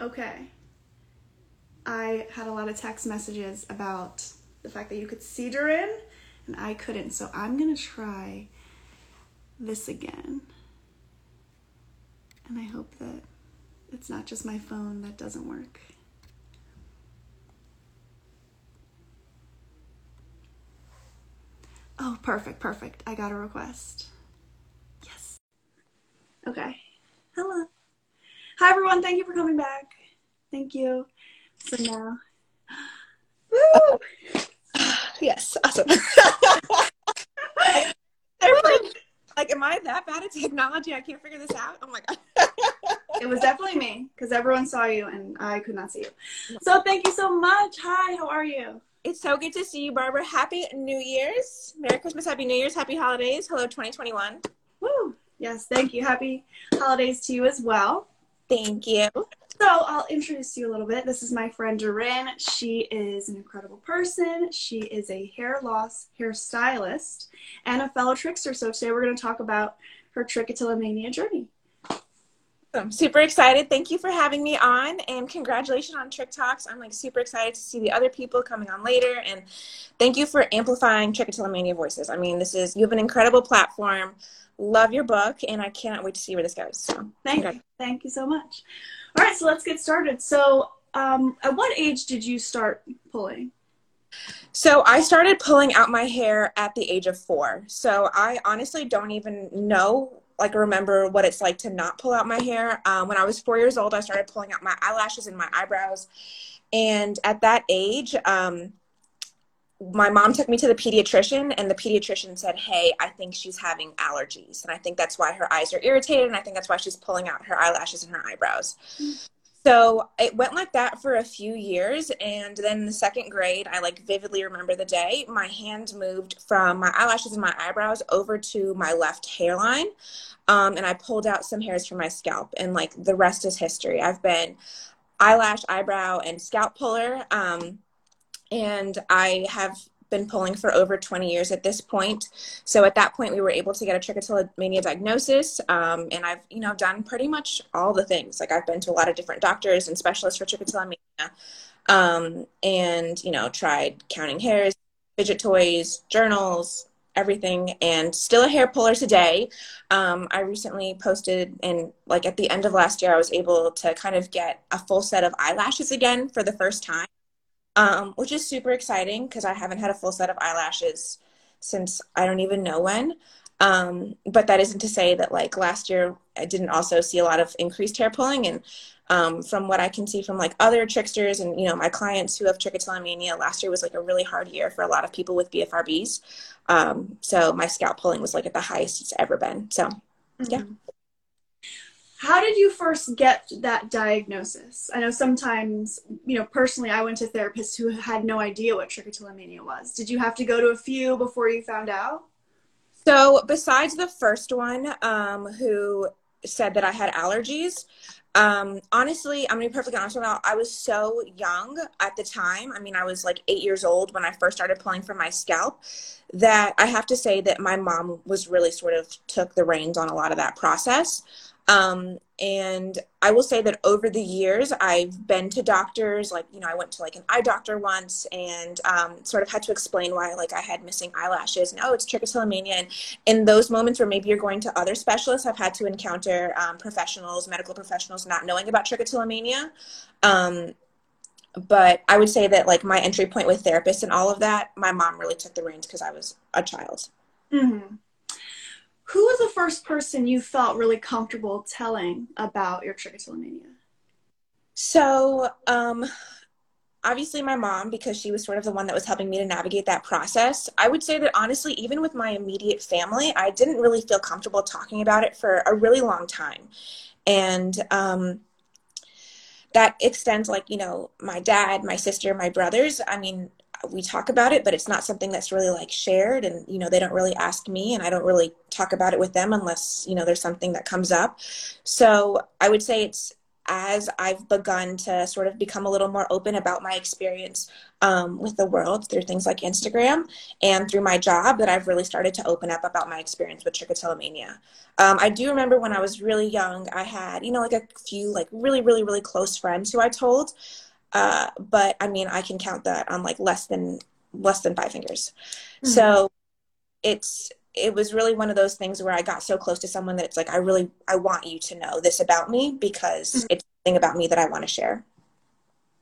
Okay. I had a lot of text messages about the fact that you could see Dorin, and I couldn't. So I'm gonna try this again. And I hope that it's not just my phone that doesn't work. Oh, perfect, perfect. I got a request. Yes. Okay. Hello. Hi, everyone. Thank you for coming back. Thank you. So now. Woo! Yes, awesome. like, am I that bad at technology? I can't figure this out. Oh my god. it was definitely me because everyone saw you and I could not see you. So thank you so much. Hi, how are you? It's so good to see you, Barbara. Happy New Year's. Merry Christmas, Happy New Year's, Happy Holidays. Hello, 2021. Woo! Yes, thank you. Happy holidays to you as well. Thank you. So I'll introduce you a little bit. This is my friend Dorin. She is an incredible person. She is a hair loss hairstylist and a fellow trichster. So today we're going to talk about her trichotillomania journey. I'm super excited. Thank you for having me on and congratulations on Trich Talks. I'm like super excited to see the other people coming on later and thank you for amplifying trichotillomania voices. I mean, this is you have an incredible platform. Love your book and I cannot wait to see where this goes. So thank you. Thank you so much. All right, so let's get started. So, um, at what age did you start pulling? So I started pulling out my hair at the age of four. So I honestly don't even know like remember what it's like to not pull out my hair. Um, when I was four years old, I started pulling out my eyelashes and my eyebrows. And at that age, um, my mom took me to the pediatrician, and the pediatrician said, Hey, I think she's having allergies. And I think that's why her eyes are irritated. And I think that's why she's pulling out her eyelashes and her eyebrows. So it went like that for a few years. And then in the second grade, I like vividly remember the day my hand moved from my eyelashes and my eyebrows over to my left hairline. Um, and I pulled out some hairs from my scalp. And like the rest is history. I've been eyelash, eyebrow, and scalp puller. Um, and I have been pulling for over 20 years at this point. So at that point, we were able to get a trichotillomania diagnosis, um, and I've you know done pretty much all the things. Like I've been to a lot of different doctors and specialists for trichotillomania, um, and you know tried counting hairs, fidget toys, journals, everything, and still a hair puller today. Um, I recently posted, and like at the end of last year, I was able to kind of get a full set of eyelashes again for the first time um, which is super exciting because I haven't had a full set of eyelashes since I don't even know when. Um, but that isn't to say that like last year I didn't also see a lot of increased hair pulling and um, from what I can see from like other trichsters and you know my clients who have trichotillomania, last year was like a really hard year for a lot of people with BFRBs. Um, so my scalp pulling was like at the highest it's ever been. So mm-hmm. yeah. How did you first get that diagnosis? I know sometimes, you know, personally, I went to therapists who had no idea what trichotillomania was. Did you have to go to a few before you found out? So, besides the first one, um, who said that I had allergies, um, honestly, I'm gonna be perfectly honest with you. I was so young at the time. I mean, I was like eight years old when I first started pulling from my scalp. That I have to say that my mom was really sort of took the reins on a lot of that process. Um, and I will say that over the years, I've been to doctors. Like, you know, I went to like an eye doctor once and um, sort of had to explain why, like, I had missing eyelashes and oh, it's trichotillomania. And in those moments where maybe you're going to other specialists, I've had to encounter um, professionals, medical professionals, not knowing about trichotillomania. Um, but I would say that like my entry point with therapists and all of that, my mom really took the reins because I was a child. Mm-hmm. Who was the first person you felt really comfortable telling about your trichotillomania? So, um, obviously my mom because she was sort of the one that was helping me to navigate that process. I would say that honestly even with my immediate family i didn't really feel comfortable talking about it for a really long time. And um, that extends like you know my dad my sister my brothers. I mean we talk about it, but it's not something that's really like shared. And, you know, they don't really ask me and I don't really talk about it with them unless, you know, there's something that comes up. So I would say it's as I've begun to sort of become a little more open about my experience um, with the world through things like Instagram and through my job, that I've really started to open up about my experience with trichotillomania. Um, I do remember when I was really young, I had, you know, like a few like really, really, really close friends who I told. Uh, but I mean, I can count that on like less than less than five fingers. Mm-hmm. So it's it was really one of those things where I got so close to someone that it's like I really I want you to know this about me because mm-hmm. it's something about me that I want to share.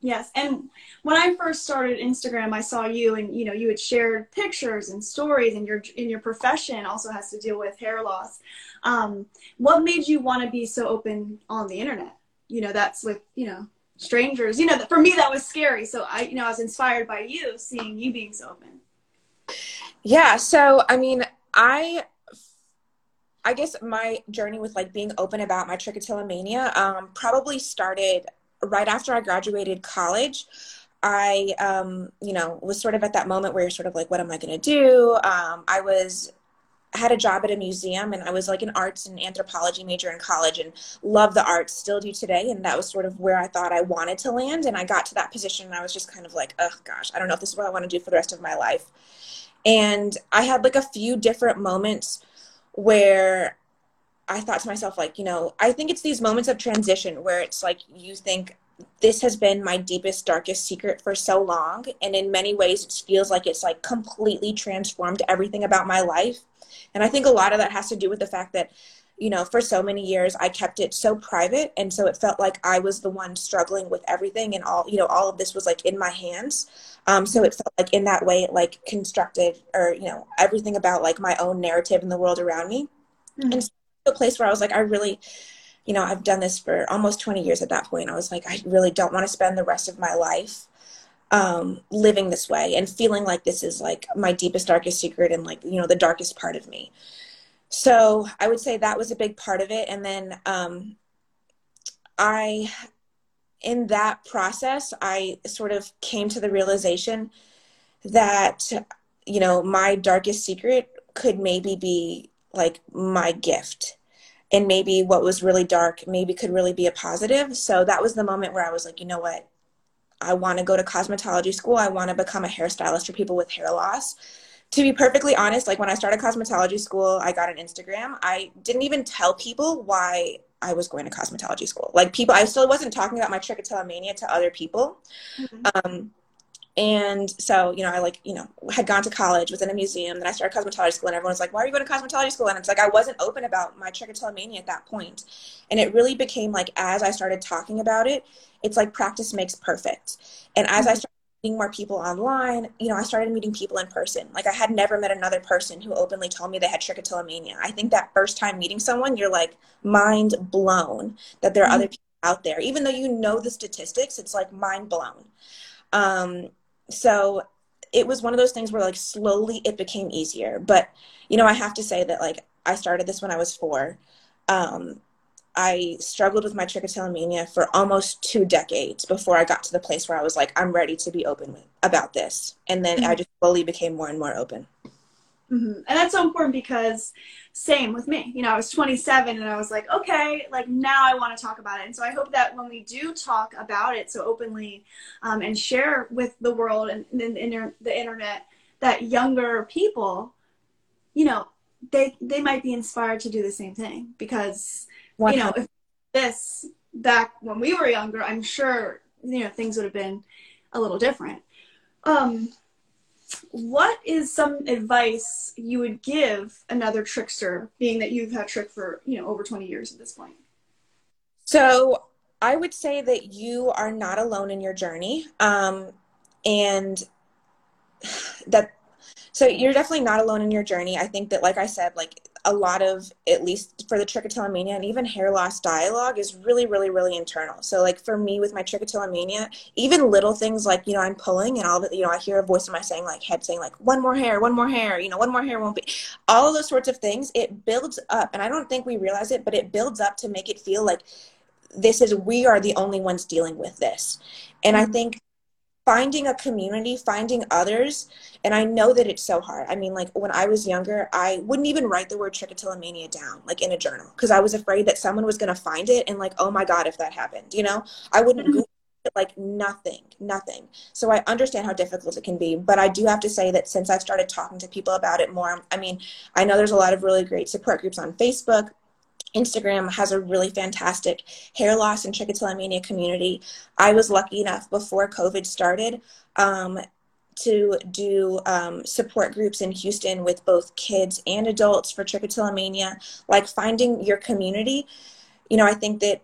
Yes, and when I first started Instagram, I saw you, and you know, you had shared pictures and stories, and your in your profession also has to deal with hair loss. Um, what made you want to be so open on the internet? You know, that's with you know strangers. You know, for me that was scary. So I, you know, I was inspired by you, seeing you being so open. Yeah. So I mean, I I guess my journey with like being open about my trichotillomania um, probably started right after I graduated college. I, um, you know, was sort of at that moment where you're sort of like, what am I going to do? Um, I was had a job at a museum and I was like an arts and anthropology major in college and loved the arts, still do today. And that was sort of where I thought I wanted to land. And I got to that position and I was just kind of like, oh gosh, I don't know if this is what I want to do for the rest of my life. And I had like a few different moments where I thought to myself, like, you know, I think it's these moments of transition where it's like you think this has been my deepest, darkest secret for so long. And in many ways, it feels like it's like completely transformed everything about my life. And I think a lot of that has to do with the fact that, you know, for so many years, I kept it so private. And so it felt like I was the one struggling with everything and all, you know, all of this was like in my hands. Um, so it felt like in that way, it like constructed or, you know, everything about like my own narrative and the world around me. Mm-hmm. And so a place where I was like, I really, you know, I've done this for almost 20 years at that point. I was like, I really don't want to spend the rest of my life um, living this way and feeling like this is like my deepest, darkest secret and like, you know, the darkest part of me. So I would say that was a big part of it. And then um, I in that process, I sort of came to the realization that, you know, my darkest secret could maybe be like my gift. And maybe what was really dark maybe could really be a positive. So that was the moment where I was like, you know what? I want to go to cosmetology school. I want to become a hairstylist for people with hair loss. To be perfectly honest, like when I started cosmetology school, I got an Instagram. I didn't even tell people why I was going to cosmetology school. Like people, I still wasn't talking about my trichotillomania to other people. Mm-hmm. Um, and so, you know, I like, you know, had gone to college, was in a museum, then I started cosmetology school, and everyone was like, why are you going to cosmetology school? And it's like, I wasn't open about my trichotillomania at that point. And it really became like, as I started talking about it, it's like practice makes perfect. And as mm-hmm. I started meeting more people online, you know, I started meeting people in person. Like I had never met another person who openly told me they had trichotillomania. I think that first time meeting someone, you're like mind blown that there are mm-hmm. other people out there. Even though you know the statistics, it's like mind blown. Um, so it was one of those things where like slowly it became easier. But you know, I have to say that like I started this when I was four. Um, I struggled with my trichotillomania for almost two decades before I got to the place where I was like, I'm ready to be open with, about this. And then mm-hmm. I just slowly became more and more open. Mm-hmm. And that's so important because same with me. You know, I was 27 and I was like, okay, like now I want to talk about it. And so I hope that when we do talk about it so openly um, and share with the world and, and the, the internet, that younger people, you know, they they might be inspired to do the same thing because you know, if this back when we were younger, I'm sure you know things would have been a little different. Um, what is some advice you would give another trichster, being that you've had trich for you know over 20 years at this point? So I would say that you are not alone in your journey, um, and that so you're definitely not alone in your journey. I think that, like I said, like a lot of at least for the trichotillomania and even hair loss dialogue is really really really internal so like for me with my trichotillomania even little things like you know i'm pulling and all of it you know i hear a voice in my saying like head saying like one more hair one more hair you know one more hair won't be all of those sorts of things it builds up and i don't think we realize it but it builds up to make it feel like this is we are the only ones dealing with this and i mm-hmm. think finding a community, finding others, and I know that it's so hard. I mean, like when I was younger, I wouldn't even write the word trichotillomania down, like in a journal, because I was afraid that someone was going to find it and like, oh my god, if that happened, you know, I wouldn't mm-hmm. Google it, like nothing, nothing. So I understand how difficult it can be, but I do have to say that since I've started talking to people about it more, I mean, I know there's a lot of really great support groups on Facebook. Instagram has a really fantastic hair loss and trichotillomania community. I was lucky enough before COVID started um, to do um, support groups in Houston with both kids and adults for trichotillomania. Like finding your community, you know, I think that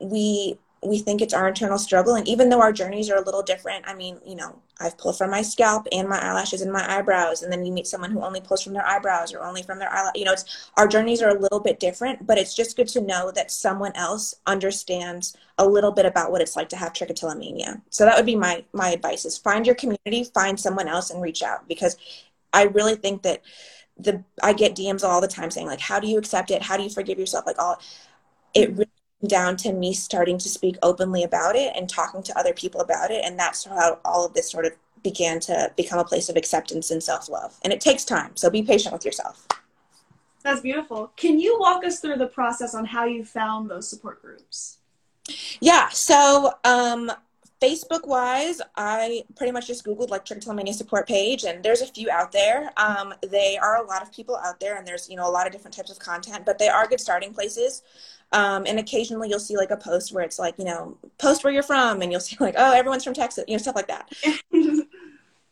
we we think it's our internal struggle. And even though our journeys are a little different, I mean, you know, I've pulled from my scalp and my eyelashes and my eyebrows. And then you meet someone who only pulls from their eyebrows or only from their eyelash. You know, it's, our journeys are a little bit different, but it's just good to know that someone else understands a little bit about what it's like to have trichotillomania. So that would be my, my advice is find your community, find someone else and reach out because I really think that the, I get DMs all the time saying like, how do you accept it? How do you forgive yourself? Like all, it really down to me starting to speak openly about it and talking to other people about it. And that's how all of this sort of began to become a place of acceptance and self love. And it takes time. So be patient with yourself. That's beautiful. Can you walk us through the process on how you found those support groups? Yeah. So, um, Facebook wise, I pretty much just Googled like trichotillomania support page, and there's a few out there. Um, they are a lot of people out there, and there's you know a lot of different types of content, but they are good starting places. Um, and occasionally you'll see like a post where it's like, you know, post where you're from, and you'll see like, oh, everyone's from Texas, you know, stuff like that.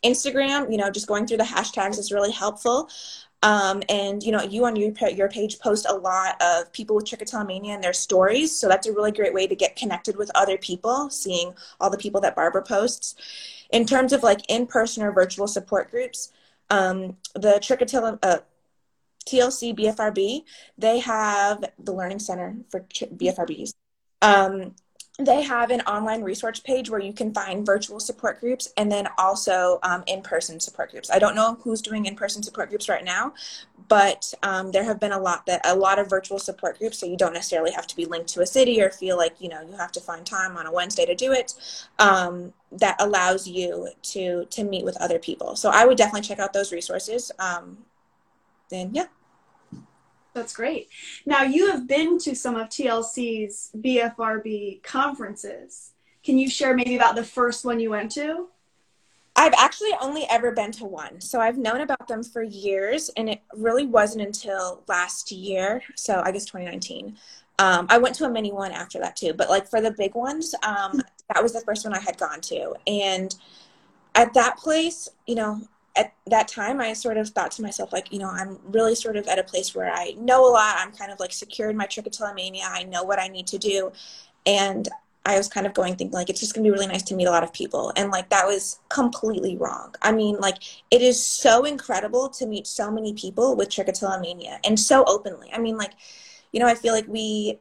Instagram, you know, just going through the hashtags is really helpful. Um, and you know, you on your your page post a lot of people with trichotillomania and their stories, so that's a really great way to get connected with other people. Seeing all the people that Barbara posts. In terms of like in person or virtual support groups, um, the trichotillomania uh, TLC BFRB, they have the Learning Center for BFRBs. Um, they have an online resource page where you can find virtual support groups and then also um, in-person support groups. I don't know who's doing in-person support groups right now, but um, there have been a lot that a lot of virtual support groups. So you don't necessarily have to be linked to a city or feel like you know you have to find time on a Wednesday to do it. Um, that allows you to to meet with other people. So I would definitely check out those resources. And yeah. That's great. Now you have been to some of TLC's BFRB conferences. Can you share maybe about the first one you went to? I've actually only ever been to one. So I've known about them for years, and it really wasn't until last year, so I guess 2019. Um, I went to a mini one after that too, but like for the big ones, um, that was the first one I had gone to. And at that place, you know, at that time i sort of thought to myself like you know i'm really sort of at a place where i know a lot. I'm kind of like secured my trichotillomania. I know what i need to do. And i was kind of going thinking like it's just going to be really nice to meet a lot of people. And like that was completely wrong. I mean like it is so incredible to meet so many people with trichotillomania and so openly. I mean like you know i feel like we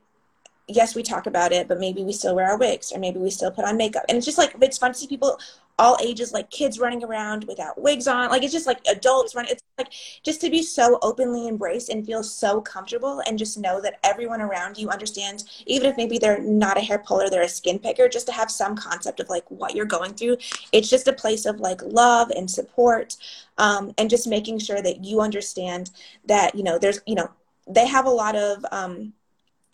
yes, we talk about it, but maybe we still wear our wigs or maybe we still put on makeup. And it's just like, it's fun to see people all ages, like kids running around without wigs on. Like it's just like adults running. It's like just to be so openly embraced and feel so comfortable and just know that everyone around you understands, even if maybe they're not a hair puller, they're a skin picker, just to have some concept of like what you're going through. It's just a place of like love and support um, and just making sure that you understand that, you know, there's, you know, they have a lot of, um,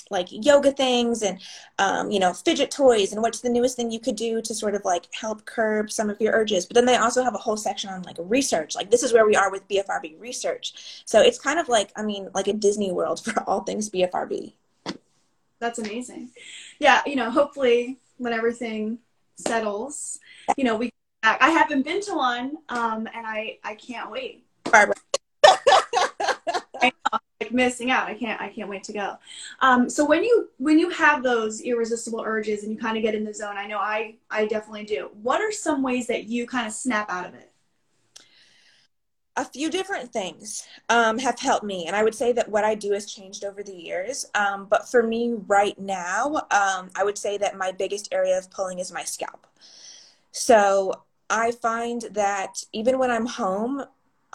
like yoga things and um, you know fidget toys and what's the newest thing you could do to sort of like help curb some of your urges. But then they also have a whole section on like research. Like this is where we are with bfrb research. So it's kind of like i mean like a disney world for all things bfrb that's amazing. Yeah you know hopefully when everything settles you know we i haven't been to one um, and i i can't wait. Barbara. like missing out. I can't I can't wait to go. Um, so when you when you have those irresistible urges and you kind of get in the zone, I know I I definitely do. What are some ways that you kind of snap out of it? a few different things um, have helped me and i would say that what i do has changed over the years um, but for me right now um, i would say that my biggest area of pulling is my scalp so i find that even when i'm home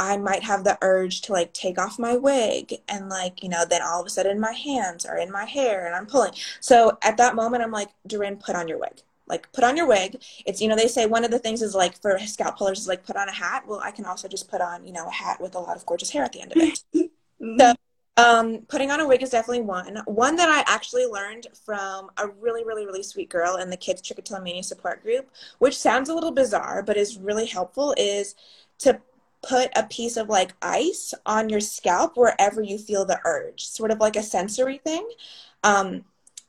I might have the urge to like take off my wig and like, you know, then all of a sudden my hands are in my hair and I'm pulling. So at that moment, I'm like, Dorin, put on your wig. like put on your wig. It's you know they say one of the things is like for scalp pullers is like put on a hat. Well, I can also just put on you know a hat with a lot of gorgeous hair at the end of it. so um, putting on a wig is definitely one. One that I actually learned from a really, really, really sweet girl in the Kids Trichotillomania support group, which sounds a little bizarre, but is really helpful, is to put a piece of like ice on your scalp wherever you feel the urge, sort of like a sensory thing. Um,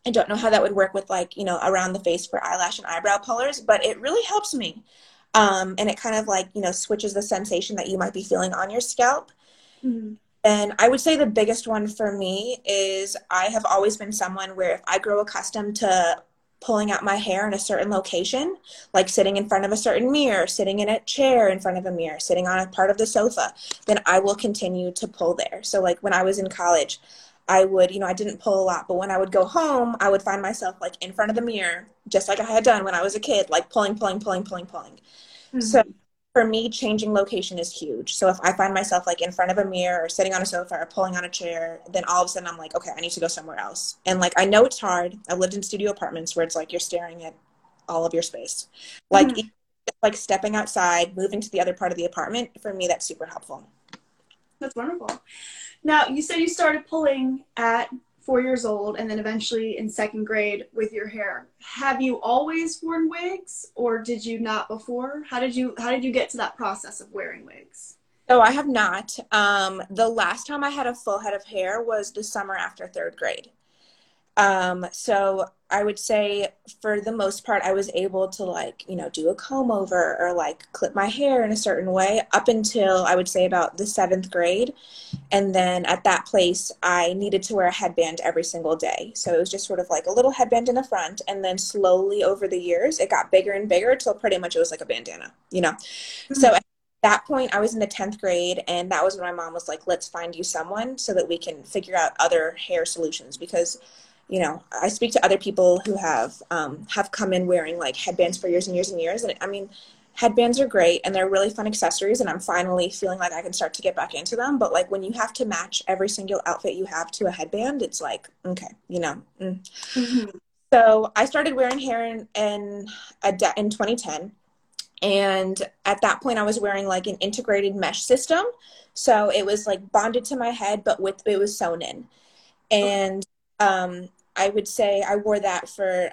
I don't know how that would work with like, you know, around the face for eyelash and eyebrow pullers, but it really helps me. Um, and it kind of like, you know, switches the sensation that you might be feeling on your scalp. Mm-hmm. And I would say the biggest one for me is I have always been someone where if I grow accustomed to pulling out my hair in a certain location, like sitting in front of a certain mirror, sitting in a chair in front of a mirror, sitting on a part of the sofa, then I will continue to pull there. So, like when I was in college, I would, you know, I didn't pull a lot, but when I would go home, I would find myself like in front of the mirror, just like I had done when I was a kid, like pulling, pulling, pulling, pulling, pulling. Mm-hmm. So for me, changing location is huge. So if I find myself like in front of a mirror or sitting on a sofa or pulling on a chair, then all of a sudden I'm like, okay, I need to go somewhere else. And like I know it's hard. I've lived in studio apartments where it's like you're staring at all of your space. Like mm-hmm. like stepping outside, moving to the other part of the apartment, for me that's super helpful. That's wonderful. Now you said you started pulling at four years old and then eventually in second grade with your hair. Have you always worn wigs or did you not before? How did you how did you get to that process of wearing wigs? So i have not. Um, the last time i had a full head of hair was the summer after third grade. Um, so I would say for the most part, I was able to like, you know, do a comb over or like clip my hair in a certain way up until I would say about the seventh grade. And then at that place, I needed to wear a headband every single day. So it was just sort of like a little headband in the front. And then slowly over the years, it got bigger and bigger till pretty much it was like a bandana, you know? Mm-hmm. So at that point, I was in the 10th grade. And that was when my mom was like, let's find you someone so that we can figure out other hair solutions because you know, I speak to other people who have um, have come in wearing like headbands for years and years and years, and I mean, headbands are great and they're really fun accessories, and I'm finally feeling like I can start to get back into them. But like when you have to match every single outfit you have to a headband, it's like okay, you know. Mm. Mm-hmm. So I started wearing hair in in, de- in 2010, and at that point I was wearing like an integrated mesh system, so it was like bonded to my head, but with it was sewn in, and um, I would say I wore that for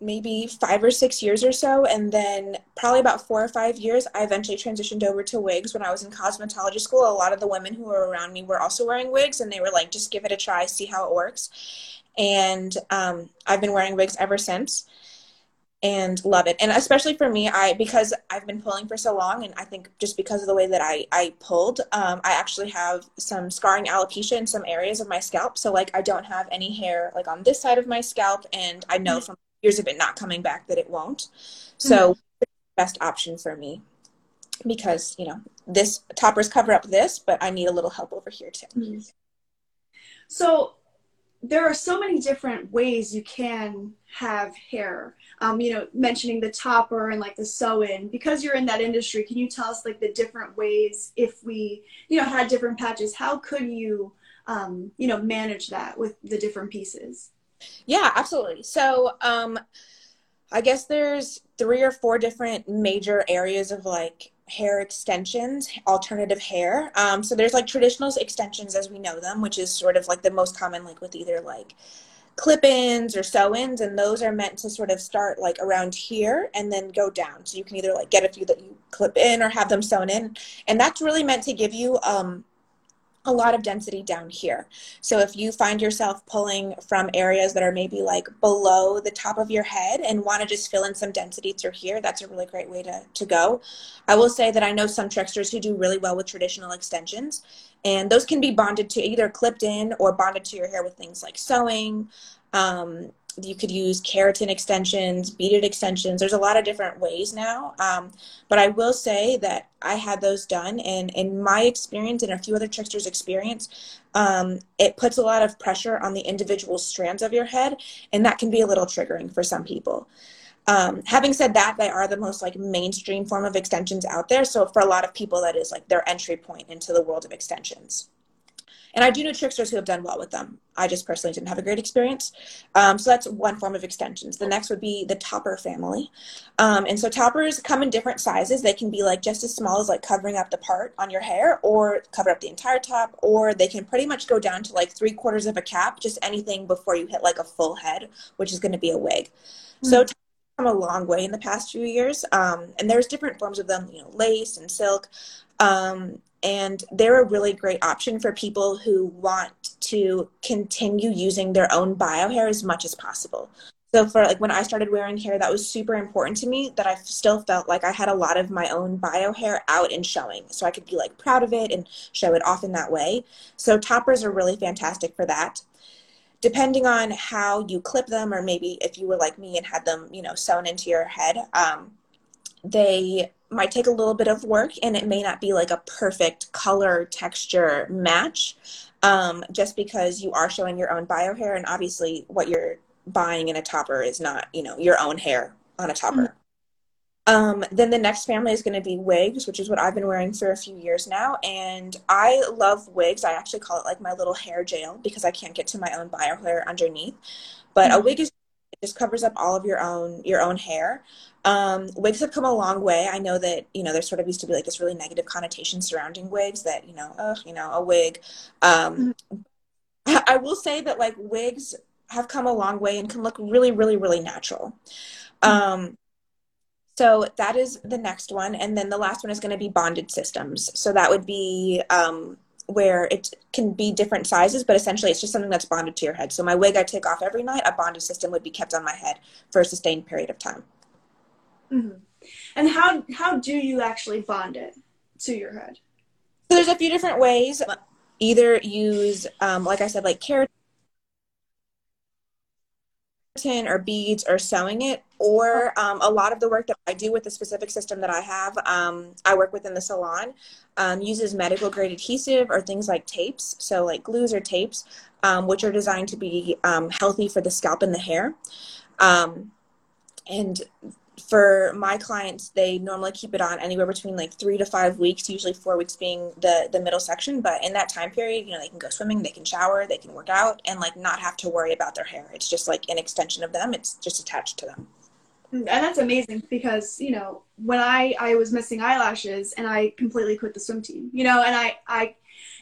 maybe five or six years or so. And then, probably about four or five years, I eventually transitioned over to wigs. When I was in cosmetology school, a lot of the women who were around me were also wearing wigs, and they were like, just give it a try, see how it works. And um, I've been wearing wigs ever since and love it. And especially for me, I because I've been pulling for so long, and I think just because of the way that I I pulled, um, I actually have some scarring alopecia in some areas of my scalp. So like I don't have any hair like on this side of my scalp, and I know mm-hmm. from years of it not coming back that it won't. So mm-hmm. best option for me because you know this toppers cover up this, but I need a little help over here too. Mm-hmm. So there are so many different ways you can have hair um, you know, mentioning the topper and like the sew-in. Because you're in that industry, can you tell us like the different ways if we, you know, had different patches? How could you, um, you know, manage that with the different pieces? Yeah, absolutely. So, um, I guess there's three or four different major areas of like hair extensions, alternative hair. Um, so there's like traditional extensions as we know them, which is sort of like the most common, like with either like clip-ins or sew-ins and those are meant to sort of start like around here and then go down. So you can either like get a few that you clip in or have them sewn in. And that's really meant to give you um, a lot of density down here. So if you find yourself pulling from areas that are maybe like below the top of your head and want to just fill in some density through here, that's a really great way to, to go. I will say that I know some trichsters who do really well with traditional extensions and those can be bonded to either clipped in or bonded to your hair with things like sewing, um, you could use keratin extensions, beaded extensions. There's a lot of different ways now. Um, but I will say that I had those done, and in my experience and a few other trichsters' experience, um, it puts a lot of pressure on the individual strands of your head, and that can be a little triggering for some people. Um, having said that, they are the most like mainstream form of extensions out there. So for a lot of people, that is like their entry point into the world of extensions. And I do know trichsters who have done well with them. I just personally didn't have a great experience. Um, so that's one form of extensions. The next would be the topper family. Um, and so toppers come in different sizes. They can be like just as small as like covering up the part on your hair or cover up the entire top, or they can pretty much go down to like three quarters of a cap, just anything before you hit like a full head, which is going to be a wig. Mm-hmm. So come a long way in the past few years. Um, and there's different forms of them, you know, lace and silk. Um, and they're a really great option for people who want to continue using their own bio hair as much as possible. So for like when I started wearing hair, that was super important to me that I still felt like I had a lot of my own bio hair out and showing. So I could be like proud of it and show it off in that way. So toppers are really fantastic for that depending on how you clip them, or maybe if you were like me and had them, you know, sewn into your head, um, they might take a little bit of work and it may not be like a perfect color texture match um, just because you are showing your own bio hair and obviously what you're buying in a topper is not you know your own hair on a topper mm-hmm. Um, then the next family is going to be wigs, which is what I've been wearing for a few years now. And I love wigs. I actually call it like my little hair jail because I can't get to my own bio hair underneath. But mm-hmm. a wig is just covers up all of your own your own hair. Um, wigs have come a long way. I know that you know there sort of used to be like this really negative connotation surrounding wigs that you know, ugh, you know, a wig. Um, mm-hmm. I will say that like wigs have come a long way and can look really, really, really natural. Mm-hmm. Um, so that is the next one. And then the last one is going to be bonded systems. So that would be um, where it can be different sizes, but essentially it's just something that's bonded to your head. So my wig I take off every night, a bonded system would be kept on my head for a sustained period of time. Mm-hmm. And how, how do you actually bond it to your head? So there's a few different ways. Either use, um, like I said, like keratin or beads or sewing it or um, a lot of the work that i do with the specific system that i have um, i work within the salon um, uses medical grade adhesive or things like tapes so like glues or tapes um, which are designed to be um, healthy for the scalp and the hair. Um, and for my clients, they normally keep it on anywhere between like three to five weeks, usually four weeks being the the middle section. But in that time period, you know, they can go swimming, they can shower, they can work out, and like not have to worry about their hair. It's just like an extension of them. It's just attached to them. Mm, and that's amazing because you know when I I was missing eyelashes and I completely quit the swim team, you know, and I I,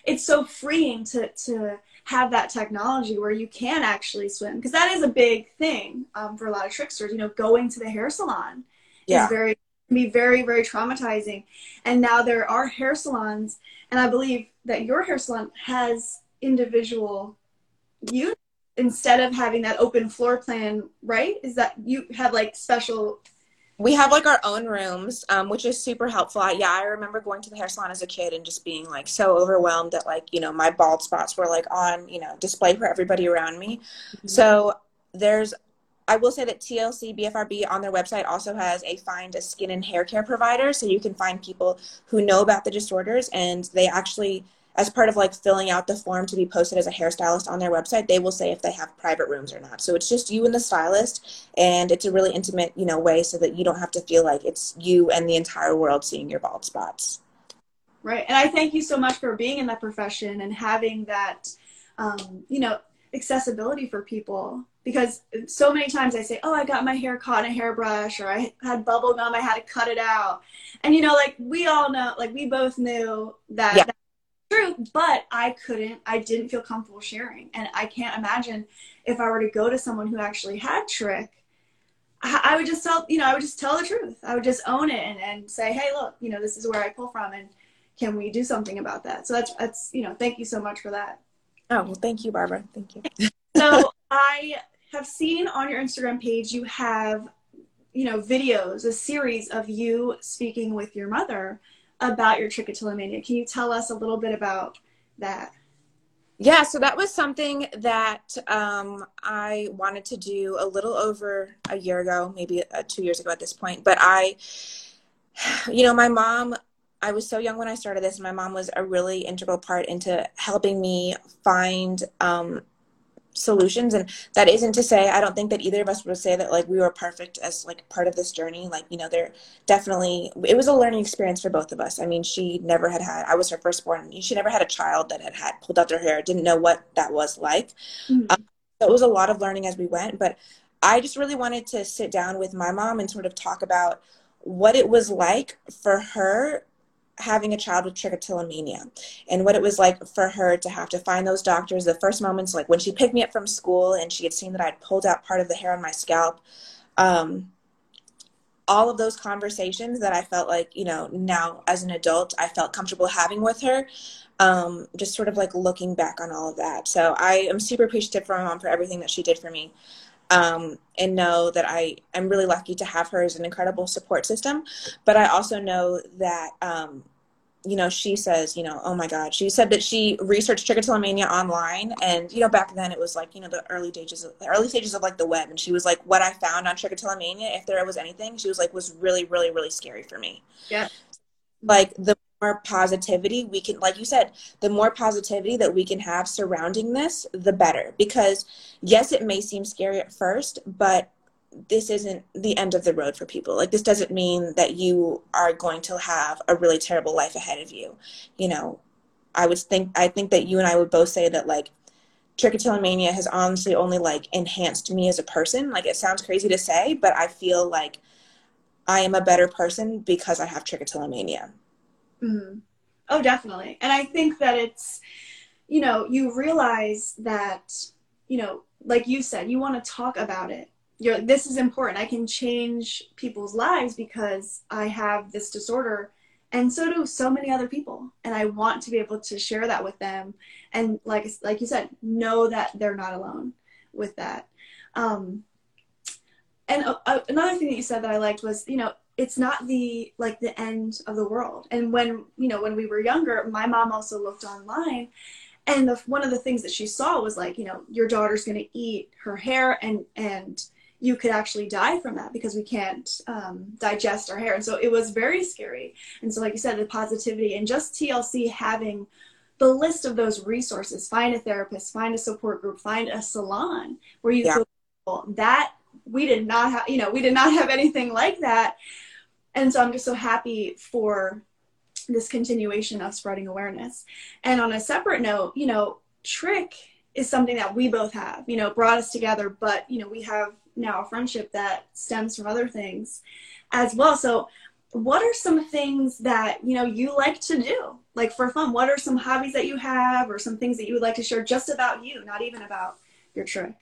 it's so freeing to to have that technology where you can actually swim because that is a big thing um, for a lot of trichsters you know going to the hair salon yeah. is very can be very very traumatizing and now there are hair salons and i believe that your hair salon has individual units instead of having that open floor plan right is that you have like special we have like our own rooms, um, which is super helpful. I, yeah, I remember going to the hair salon as a kid and just being like so overwhelmed that like you know my bald spots were like on you know display for everybody around me. Mm-hmm. So there's, I will say that TLC BFRB on their website also has a find a skin and hair care provider, so you can find people who know about the disorders and they actually as part of like filling out the form to be posted as a hairstylist on their website, they will say if they have private rooms or not. So it's just you and the stylist, and it's a really intimate, you know, way so that you don't have to feel like it's you and the entire world seeing your bald spots. Right, and I thank you so much for being in that profession and having that, um, you know, accessibility for people. Because so many times I say, "Oh, I got my hair caught in a hairbrush," or "I had bubble gum, I had to cut it out," and you know, like we all know, like we both knew that. Yeah. that but I couldn't, I didn't feel comfortable sharing. And I can't imagine if I were to go to someone who actually had trich, I, would just tell, you know, I would just tell the truth. I would just own it and, and say, hey, look, you know, this is where I pull from and can we do something about that? So that's, that's, you know, thank you so much for that. Oh, well, thank you, Barbara. Thank you. so I have seen on your Instagram page, you have, you know, videos, a series of you speaking with your mother about your trichotillomania. Can you tell us a little bit about that? Yeah, so that was something that um, I wanted to do a little over a year ago, maybe uh, two years ago at this point. But I, you know, my mom, I was so young when I started this. My mom was a really integral part into helping me find um, solutions and that isn't to say i don't think that either of us would say that like we were perfect as like part of this journey. Like you know there definitely it was a learning experience for both of us. I mean she never had had i was her firstborn. She never had a child that had had pulled out their hair didn't know what that was like. Mm-hmm. um, so it was a lot of learning as we went but i just really wanted to sit down with my mom and sort of talk about what it was like for her having a child with trichotillomania. And what it was like for her to have to find those doctors the first moments like when she picked me up from school and she had seen that i'd pulled out part of the hair on my scalp um, all of those conversations that i felt like you know now as an adult i felt comfortable having with her um, just sort of like looking back on all of that. So i am super appreciative for my mom for everything that she did for me um, and know that I am really lucky to have her as an incredible support system. But I also know that, um, you know, she says, you know, oh my God, she said that she researched trichotillomania online, and you know, back then it was like, you know, the early stages, of, the early stages of like the web, and she was like, what I found on trichotillomania, if there was anything, she was like, was really, really, really scary for me. Yeah. Like the more positivity we can like you said the more positivity that we can have surrounding this the better. Because yes it may seem scary at first but this isn't the end of the road for people. Like this doesn't mean that you are going to have a really terrible life ahead of you. You know i would think i think that you and i would both say that like trichotillomania has honestly only like enhanced me as a person. Like it sounds crazy to say but i feel like i am a better person because i have trichotillomania Mm-hmm. Oh, definitely. And I think that it's, you know, you realize that, you know, like you said, you want to talk about it. You're, this is important. I can change people's lives because I have this disorder and so do so many other people and i want to be able to share that with them and like like you said know that they're not alone with that um, and uh another thing that you said that i liked was you know it's not the like the end of the world. And when you know when we were younger my mom also looked online and the, one of the things that she saw was like you know your daughter's going to eat her hair and and you could actually die from that because we can't um, digest our hair. And so it was very scary. And so like you said the positivity and just tlc having the list of those resources find a therapist find a support group find a salon where you yeah. feel that we did not have you know we did not have anything like that and so I'm just so happy for this continuation of spreading awareness. And on a separate note, you know, Trich is something that we both have, you know, brought us together, but, you know, we have now a friendship that stems from other things as well. So, what are some things that, you know, you like to do? Like for fun, what are some hobbies that you have or some things that you would like to share just about you, not even about your trich?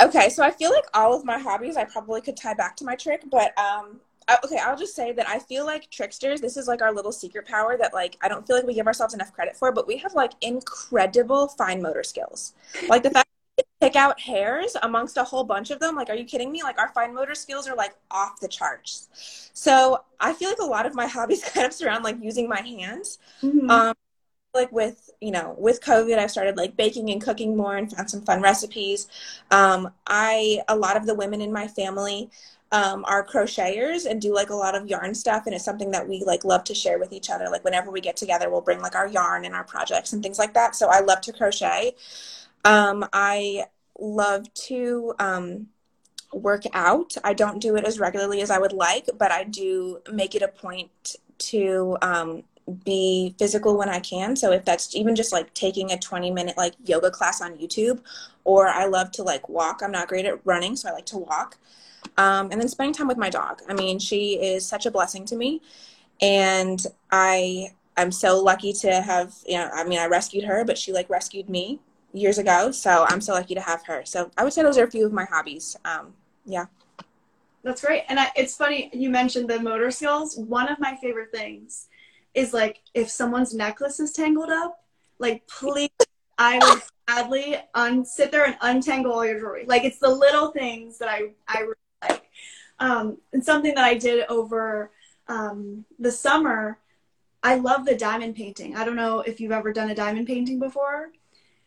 Okay, so I feel like all of my hobbies I probably could tie back to my trich, but um, okay, I'll just say that I feel like trichsters, this is like our little secret power that like I don't feel like we give ourselves enough credit for, but we have like incredible fine motor skills. Like the fact that we pick out hairs amongst a whole bunch of them, like are you kidding me? Like our fine motor skills are like off the charts. So I feel like a lot of my hobbies kind of surround like using my hands. Mm-hmm. Um like with you know with covid i started like baking and cooking more and found some fun recipes um, i a lot of the women in my family um, are crocheters and do like a lot of yarn stuff and it's something that we like love to share with each other like whenever we get together we'll bring like our yarn and our projects and things like that so i love to crochet um, i love to um, work out i don't do it as regularly as i would like but i do make it a point to um, be physical when I can. So if that's even just like taking a 20 minute like yoga class on YouTube, or I love to like walk. I'm not great at running, so I like to walk. Um, and then spending time with my dog. I mean, she is such a blessing to me, and I I'm so lucky to have. You know, I mean, I rescued her, but she like rescued me years ago. So I'm so lucky to have her. So I would say those are a few of my hobbies. Um, yeah. That's great. And I, it's funny you mentioned the motor skills. One of my favorite things is like if someone's necklace is tangled up, like please, I would gladly un- sit there and untangle all your jewelry. Like it's the little things that I I. Um, and something that I did over um, the summer, I love the diamond painting. I don't know if you've ever done a diamond painting before.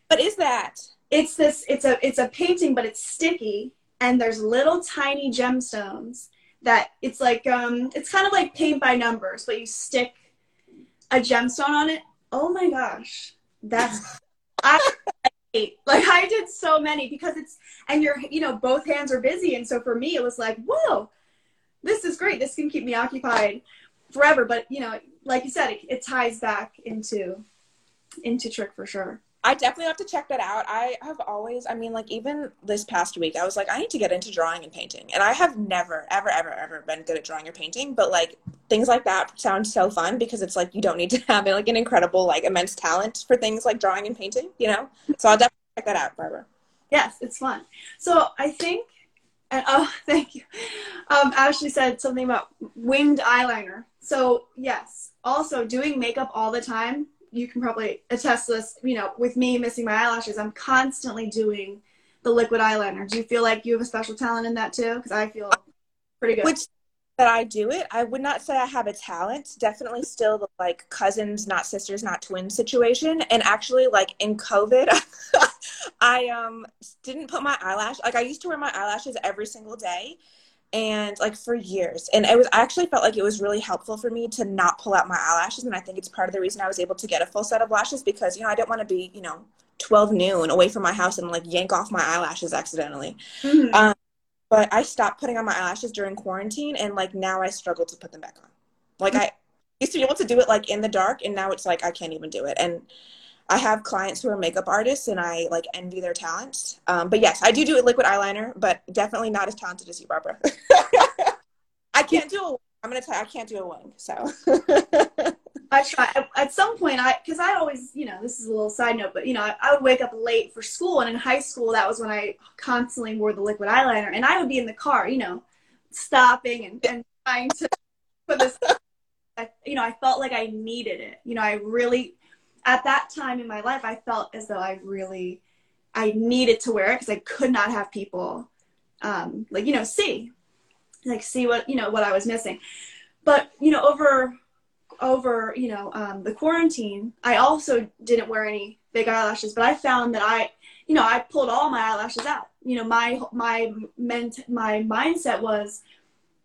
What is that? It's this. It's a it's a painting, but it's sticky, and there's little tiny gemstones that it's like um it's kind of like paint by numbers, but you stick a gemstone on it. Oh my gosh, that's I Like I did so many because it's and you're you know both hands are busy. And so for me it was like whoa this is great. This can keep me occupied forever. But you know like you said it, it ties back into into trich for sure. I definitely have to check that out. I have always, I mean, like even this past week, I was like, I need to get into drawing and painting. And I have never, ever, ever, ever been good at drawing or painting. But like things like that sound so fun because it's like you don't need to have like an incredible, like immense talent for things like drawing and painting, you know? So I'll definitely check that out, Barbara. Yes, it's fun. So I think, and oh, thank you. Um, Ashley said something about winged eyeliner. So yes, also doing makeup all the time you can probably attest this, you know, with me missing my eyelashes, I'm constantly doing the liquid eyeliner. Do you feel like you have a special talent in that too? Because I feel pretty good. Which that I do it. I would not say I have a talent. Definitely still the like cousins, not sisters, not twins situation. And actually, like in COVID, I um didn't put my eyelash. Like I used to wear my eyelashes every single day, and like for years. And it was I actually felt like it was really helpful for me to not pull out my eyelashes and i think it's part of the reason i was able to get a full set of lashes because you know i didn't want to be you know 12 noon away from my house and like yank off my eyelashes accidentally. Mm-hmm. um, but i stopped putting on my eyelashes during quarantine and like now i struggle to put them back on. Like i used to be able to do it like in the dark and now it's like i can't even do it. And I have clients who are makeup artists and I like envy their talents. Um, but yes, I do do a liquid eyeliner, but definitely not as talented as you, Barbara. I can't do a. I'm gonna tell you, I can't do a wing. So I try at some point. I because I always, you know, this is a little side note, but you know, I, I, would wake up late for school, and in high school, that was when I constantly wore the liquid eyeliner, and I would be in the car, you know, stopping and, and trying to put this. I, you know, I felt like I needed it. You know, I really at that time in my life, I felt as though I really, I needed to wear it because I could not have people, um, like you know, see, like see what you know what I was missing. But you know, over over you know um, the quarantine, I also didn't wear any big eyelashes, but I found that I, you know, I pulled all my eyelashes out. You know, my my ment my mindset was,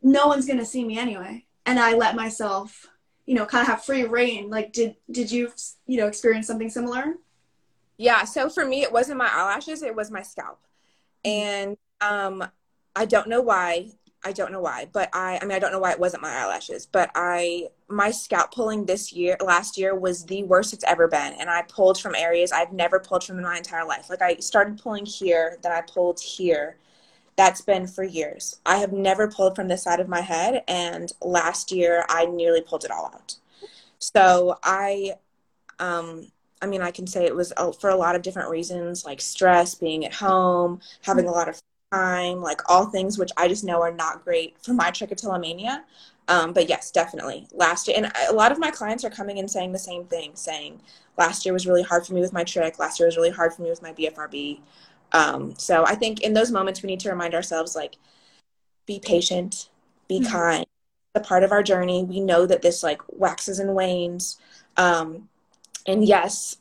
no one's gonna see me anyway, and I let myself you know kind of have free rein like did did you you know experience something similar? Yeah so for me it wasn't my eyelashes it was my scalp. And um i don't know why i don't know why but i i mean i don't know why it wasn't my eyelashes but i my scalp pulling this year last year was the worst it's ever been and i pulled from areas i've never pulled from in my entire life. Like i started pulling here then i pulled here that's been for years. I have never pulled from the side of my head, and last year I nearly pulled it all out. So I, um, I mean, I can say it was for a lot of different reasons, like stress, being at home, having a lot of time, like all things which I just know are not great for my trichotillomania. Um, but yes, definitely last year, and a lot of my clients are coming and saying the same thing, saying last year was really hard for me with my trich. Last year was really hard for me with my BFRB. Um, so I think in those moments we need to remind ourselves like, be patient, be mm-hmm. kind. A part of our journey. We know that this like waxes and wanes. Um, and yes,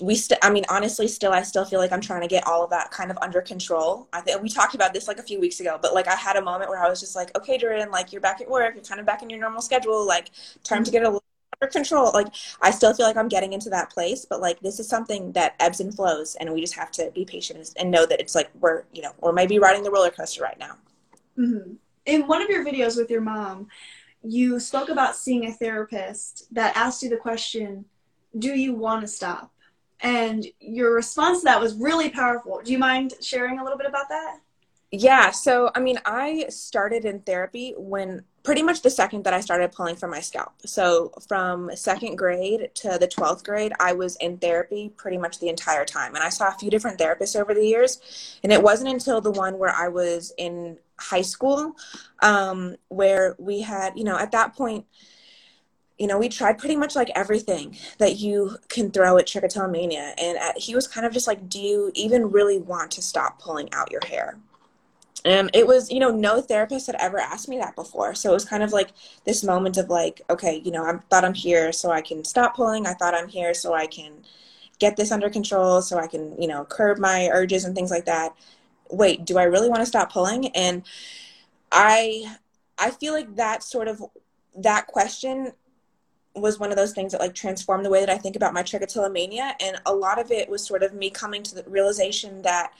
we still i mean honestly still i still feel like i'm trying to get all of that kind of under control i think we talked about this like a few weeks ago but like i had a moment where i was just like okay Dorin, like you're back at work you're kind of back in your normal schedule like time to get a little under control. Like I still feel like I'm getting into that place, but like this is something that ebbs and flows, and we just have to be patient and know that it's like we're you know we're maybe riding the roller coaster right now. Mm-hmm. In one of your videos with your mom, you spoke about seeing a therapist that asked you the question, "Do you want to stop?" And your response to that was really powerful. Do you mind sharing a little bit about that? Yeah. So, I mean, I started in therapy when pretty much the second that I started pulling from my scalp. So, from second grade to the 12th grade, I was in therapy pretty much the entire time. And I saw a few different therapists over the years. And it wasn't until the one where I was in high school um, where we had, you know, at that point, you know, we tried pretty much like everything that you can throw at trichotillomania. And at, he was kind of just like, Do you even really want to stop pulling out your hair? And it was, you know, no therapist had ever asked me that before. So it was kind of like this moment of like, okay, you know, I thought I'm here so I can stop pulling. I thought I'm here so I can get this under control, so I can, you know, curb my urges and things like that. Wait, do I really want to stop pulling? And I I feel like that sort of that question was one of those things that like transformed the way that I think about my trichotillomania. And a lot of it was sort of me coming to the realization that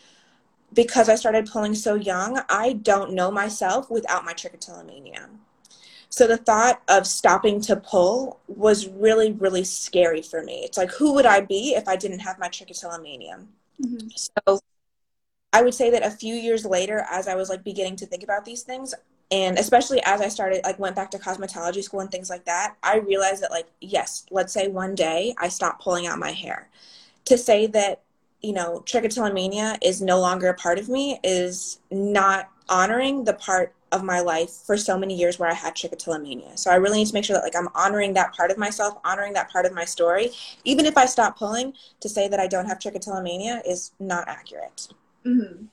because I started pulling so young, I don't know myself without my trichotillomania. So the thought of stopping to pull was really, really scary for me. It's like, who would I be if I didn't have my trichotillomania? Mm-hmm. So I would say that a few years later, as I was like beginning to think about these things, and especially as I started, like, went back to cosmetology school and things like that, I realized that, like, yes, let's say one day I stopped pulling out my hair. To say that, you know, trichotillomania is no longer a part of me is not honoring the part of my life for so many years where I had trichotillomania. So I really need to make sure that like I'm honoring that part of myself, honoring that part of my story. Even if I stop pulling, to say that I don't have trichotillomania is not accurate. Mm-hmm.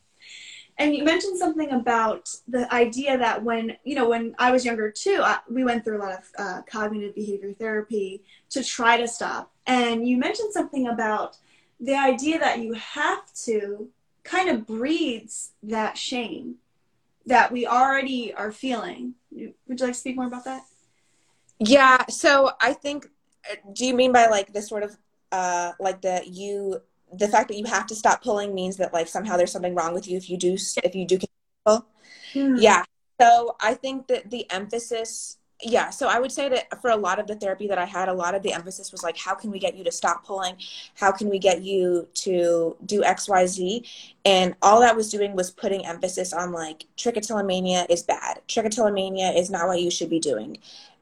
And you mentioned something about the idea that when you know when I was younger too, I, we went through a lot of uh, cognitive behavior therapy to try to stop. And you mentioned something about the idea that you have to kind of breeds that shame that we already are feeling. Would you like to speak more about that? Yeah. So I think, do you mean by like this sort of uh, like the you the fact that you have to stop pulling means that like somehow there's something wrong with you if you do if you do? Mm-hmm. Yeah. So I think that the emphasis yeah so i would say that for a lot of the therapy that i had a lot of the emphasis was like how can we get you to stop pulling? How can we get you to do xyz and all that was doing was putting emphasis on like trichotillomania is bad. Trichotillomania is not what you should be doing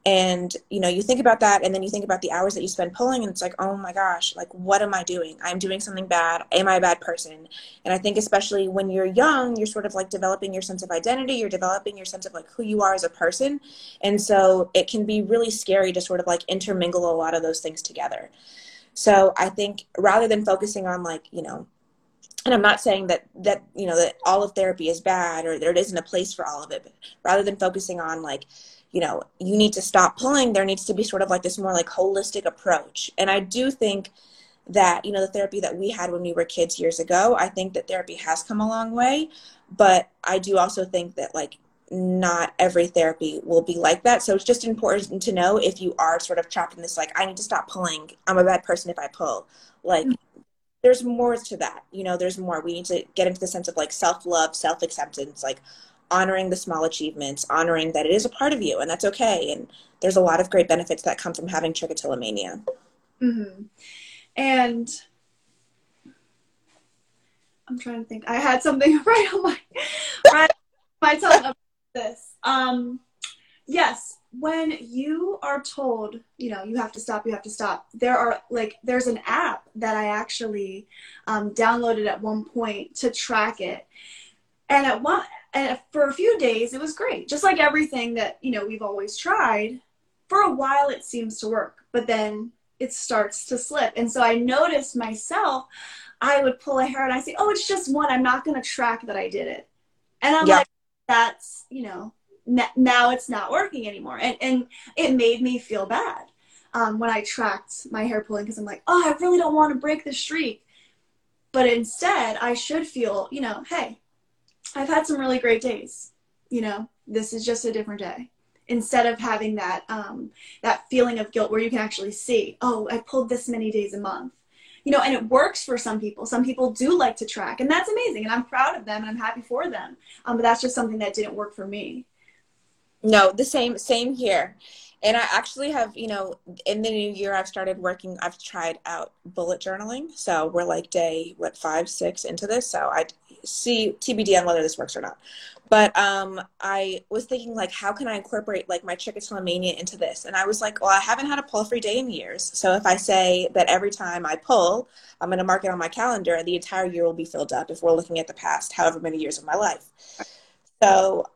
and you know you think about that and then you think about the hours that you spend pulling and it's like oh my gosh like what am i doing? I'm doing something bad. Am i a bad person? And i think especially when you're young you're sort of like developing your sense of identity you're developing your sense of like who you are as a person. And so it can be really scary to sort of like intermingle a lot of those things together. So i think rather than focusing on like you know and i'm not saying that that you know that all of therapy is bad or there isn't a place for all of it but rather than focusing on like you know, you need to stop pulling. There needs to be sort of like this more like holistic approach. And I do think that, you know, the therapy that we had when we were kids years ago, I think that therapy has come a long way. But I do also think that like not every therapy will be like that. So it's just important to know if you are sort of trapped in this, like, I need to stop pulling. I'm a bad person if I pull. Like, mm-hmm. there's more to that. You know, there's more. We need to get into the sense of like self love, self acceptance, like honoring the small achievements, honoring that it is a part of you and that's okay. And there's a lot of great benefits that come from having trichotillomania. Mm-hmm. And I'm trying to think. I had something right on my right my tongue about this. Um, yes, when you are told, you know, you have to stop, you have to stop. There are like there's an app that I actually um, downloaded at one point to track it, and at one and for a few days it was great. Just like everything that you know we've always tried for a while it seems to work but then it starts to slip. And so i noticed myself i would pull a hair and i say oh it's just one. I'm not going to track that i did it. And i'm yeah. like that's you know n- now it's not working anymore. And and it made me feel bad um, when i tracked my hair pulling because i'm like oh i really don't want to break the streak. But instead i should feel you know hey I've had some really great days. You know, this is just a different day. Instead of having that um, that feeling of guilt where you can actually see, oh, I pulled this many days a month. You know, and it works for some people. Some people do like to track, and that's amazing. And I'm proud of them, and I'm happy for them. Um, but that's just something that didn't work for me. No, the same same here. And I actually have, you know, in the new year, I've started working. I've tried out bullet journaling. So we're like day what five, six into this. So I see TBD on whether this works or not. But um, I was thinking like, how can I incorporate like my trichotillomania into this? And I was like, well, I haven't had a pull free day in years. So if I say that every time I pull, I'm going to mark it on my calendar, and the entire year will be filled up. If we're looking at the past, however many years of my life. So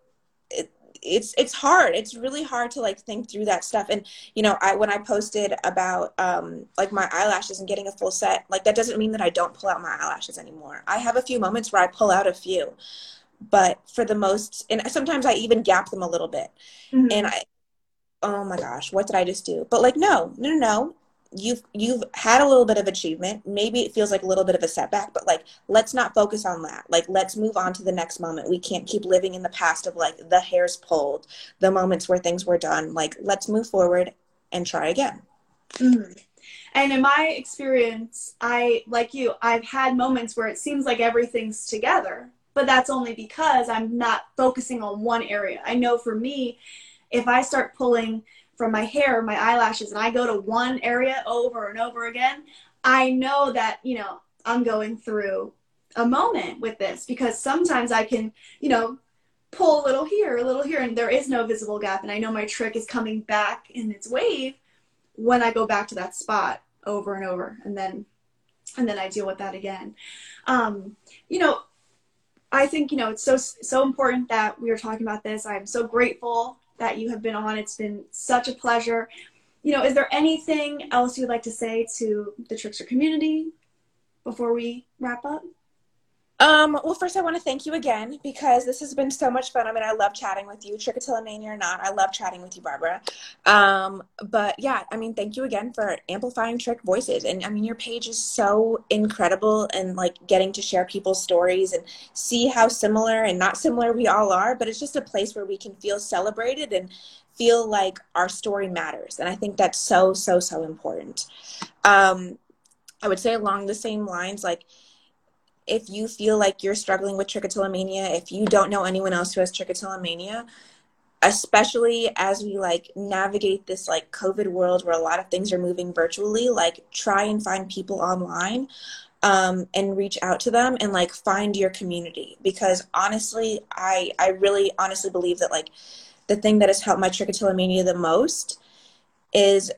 it, it's it's hard. It's really hard to like think through that stuff. And you know i when i posted about um like my eyelashes and getting a full set like that doesn't mean that i don't pull out my eyelashes anymore. I have a few moments where i pull out a few but for the most and sometimes i even gap them a little bit. Mm-hmm. and i oh my gosh what did i just do? But like no no no no you've you've had a little bit of achievement. Maybe it feels like a little bit of a setback but like let's not focus on that. Like let's move on to the next moment. We can't keep living in the past of like the hairs pulled the moments where things were done. Like let's move forward and try again. Mm-hmm. And in my experience, I, like you, I've had moments where it seems like everything's together, but that's only because I'm not focusing on one area. I know for me, if I start pulling from my hair, my eyelashes, and I go to one area over and over again, I know that, you know, I'm going through a moment with this because sometimes I can, you know, pull a little here, a little here, and there is no visible gap. And I know my trich is coming back in its wave when I go back to that spot over and over. And then, and then I deal with that again. Um, you know, I think, you know, it's so, so important that we are talking about this. I'm so grateful that you have been on. It's been such a pleasure. You know, is there anything else you'd like to say to the Trichster community before we wrap up? Um, well, first, I want to thank you again because this has been so much fun. I mean, I love chatting with you, Trichotillomania or not. I love chatting with you, Barbara. Um, but yeah, I mean, thank you again for amplifying trich voices. And I mean, your page is so incredible and like getting to share people's stories and see how similar and not similar we all are. But it's just a place where we can feel celebrated and feel like our story matters. And I think that's so, so, so important. Um, I would say along the same lines, like, if you feel like you're struggling with trichotillomania, if you don't know anyone else who has trichotillomania, especially as we like navigate this like COVID world where a lot of things are moving virtually, like try and find people online um, and reach out to them and like find your community. Because honestly, I I really honestly believe that like the thing that has helped my trichotillomania the most is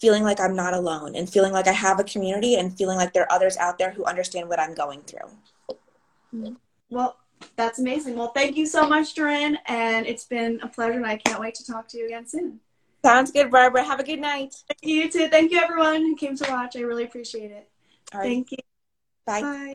feeling like I'm not alone and feeling like I have a community and feeling like there are others out there who understand what I'm going through. Well, that's amazing. Well, thank you so much, Dorin, and it's been a pleasure, and I can't wait to talk to you again soon. Sounds good, Barbara. Have a good night. Thank you too. Thank you, everyone who came to watch. I really appreciate it. Thank you. Bye. Bye.